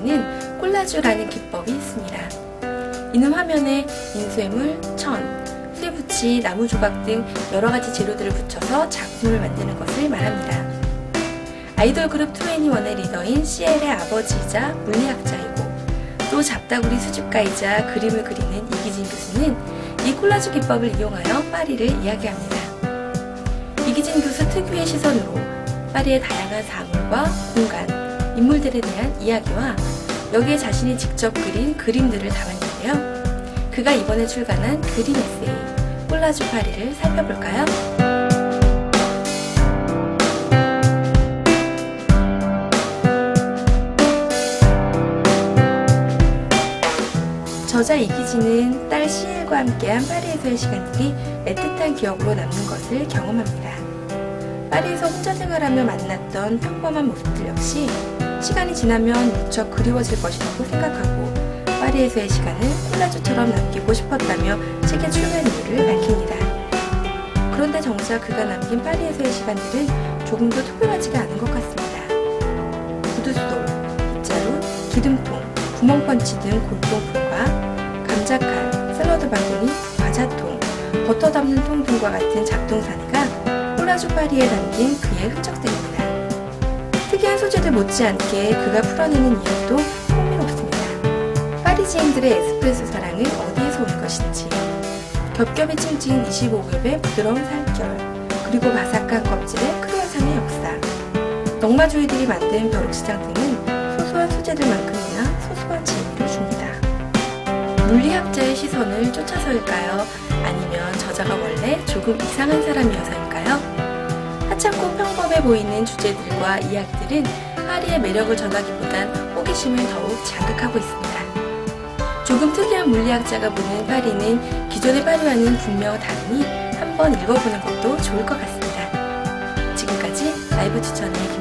파리에는 콜라주라는 기법이 있습니다. 이는 화면에 인쇄물, 천, 수리붙이, 나무 조각 등 여러 가지 재료들을 붙여서 작품을 만드는 것을 말합니다. 아이돌 그룹 2NE1의 리더인 CL의 아버지이자 물리학자이고 또 잡다구리 수집가이자 그림을 그리는 이기진 교수는 이 콜라주 기법을 이용하여 파리를 이야기합니다. 이기진 교수 특유의 시선으로 파리의 다양한 사물과 공간, 인물들에 대한 이야기와 여기에 자신이 직접 그린 그림들을 담았는데요. 그가 이번에 출간한 그림 에세이 콜라주 파리를 살펴볼까요? 저자 이기진은 딸 시일과 함께한 파리에서의 시간들이 애틋한 기억으로 남는 것을 경험합니다. 파리에서 혼자 생활하며 만났던 평범한 모습들 역시 시간이 지나면 무척 그리워질 것이라고 생각하고 파리에서의 시간을 콜라주처럼 남기고 싶었다며 책의 출간 이유를 밝힙니다. 그런데 정작 그가 남긴 파리에서의 시간들은 조금도 특별하지가 않은 것 같습니다. 구두솔, 빗자루, 기름통, 구멍펀치 등 골동품과 감자칼, 샐러드 바구니, 과자통, 버터 담는 통 등과 같은 잡동사니가 콜라주 파리에 담긴 그의 흔적들입니다. 특이한 소재들 못지않게 그가 풀어내는 이유도 흥미롭습니다. 파리지인들의 에스프레소 사랑은 어디에서 온 것인지 겹겹이 층층 25겹의 부드러운 살결 그리고 바삭한 껍질의 크루아상의 역사 넝마주이들이 만든 벼룩시장 등은 소소한 소재들만큼이나 소소한 재미를 줍니다. 물리학자의 시선을 쫓아서일까요? 아니면 저자가 원래 조금 이상한 사람이어서일까요? 하찮고 평범해 보이는 주제들과 이야기들은 파리의 매력을 전하기보단 호기심을 더욱 자극하고 있습니다. 조금 특이한 물리학자가 보는 파리는 기존의 파리와는 분명 다르니 한번 읽어보는 것도 좋을 것 같습니다. 지금까지 라이브 추천의 김